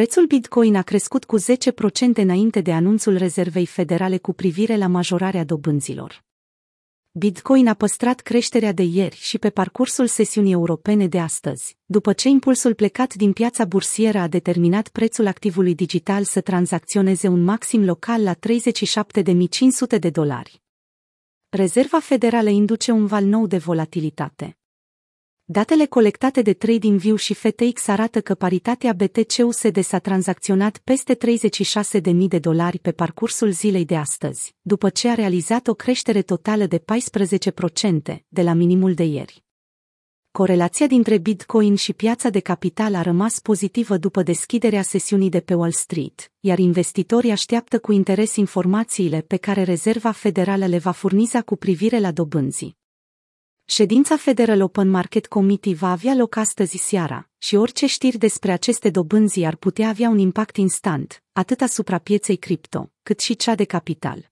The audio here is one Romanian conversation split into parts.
Prețul Bitcoin a crescut cu 10% înainte de anunțul Rezervei Federale cu privire la majorarea dobânzilor. Bitcoin a păstrat creșterea de ieri și pe parcursul sesiunii europene de astăzi, după ce impulsul plecat din piața bursieră a determinat prețul activului digital să tranzacționeze un maxim local la 37.500 de dolari. Rezerva Federală induce un val nou de volatilitate. Datele colectate de TradingView și FTX arată că paritatea BTC-USD s-a tranzacționat peste 36.000 de dolari pe parcursul zilei de astăzi, după ce a realizat o creștere totală de 14% de la minimul de ieri. Corelația dintre Bitcoin și piața de capital a rămas pozitivă după deschiderea sesiunii de pe Wall Street, iar investitorii așteaptă cu interes informațiile pe care Rezerva Federală le va furniza cu privire la dobânzii. Ședința Federal Open Market Committee va avea loc astăzi seara și orice știri despre aceste dobânzi ar putea avea un impact instant, atât asupra pieței cripto, cât și cea de capital.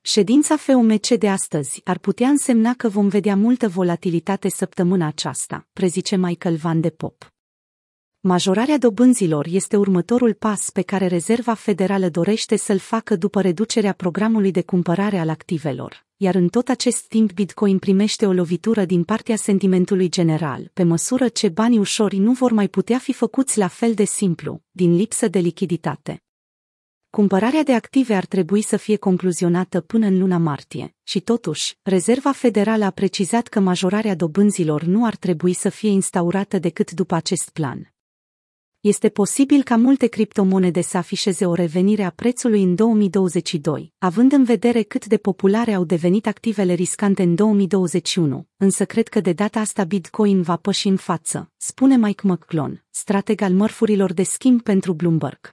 Ședința FOMC de astăzi ar putea însemna că vom vedea multă volatilitate săptămâna aceasta, prezice Michael Van de Pop. Majorarea dobânzilor este următorul pas pe care Rezerva Federală dorește să-l facă după reducerea programului de cumpărare al activelor, iar în tot acest timp Bitcoin primește o lovitură din partea sentimentului general, pe măsură ce banii ușori nu vor mai putea fi făcuți la fel de simplu, din lipsă de lichiditate. Cumpărarea de active ar trebui să fie concluzionată până în luna martie, și totuși, Rezerva Federală a precizat că majorarea dobânzilor nu ar trebui să fie instaurată decât după acest plan este posibil ca multe criptomonede să afișeze o revenire a prețului în 2022, având în vedere cât de populare au devenit activele riscante în 2021, însă cred că de data asta Bitcoin va păși în față, spune Mike McClone, strateg al mărfurilor de schimb pentru Bloomberg.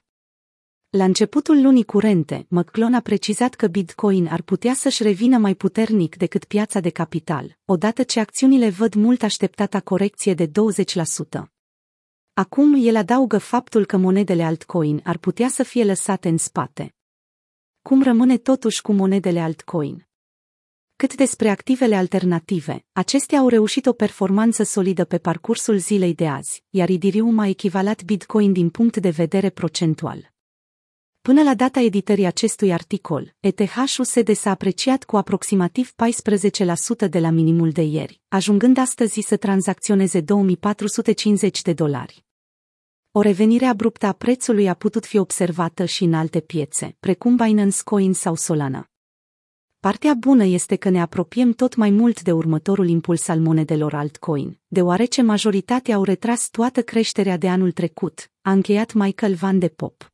La începutul lunii curente, McClone a precizat că Bitcoin ar putea să-și revină mai puternic decât piața de capital, odată ce acțiunile văd mult așteptata corecție de 20%. Acum el adaugă faptul că monedele altcoin ar putea să fie lăsate în spate. Cum rămâne totuși cu monedele altcoin? Cât despre activele alternative, acestea au reușit o performanță solidă pe parcursul zilei de azi, iar Idirium a echivalat Bitcoin din punct de vedere procentual. Până la data editării acestui articol, ETH-USD s-a apreciat cu aproximativ 14% de la minimul de ieri, ajungând astăzi să tranzacționeze 2450 de dolari. O revenire abruptă a prețului a putut fi observată și în alte piețe, precum Binance Coin sau Solana. Partea bună este că ne apropiem tot mai mult de următorul impuls al monedelor altcoin, deoarece majoritatea au retras toată creșterea de anul trecut, a încheiat Michael Van de Pop.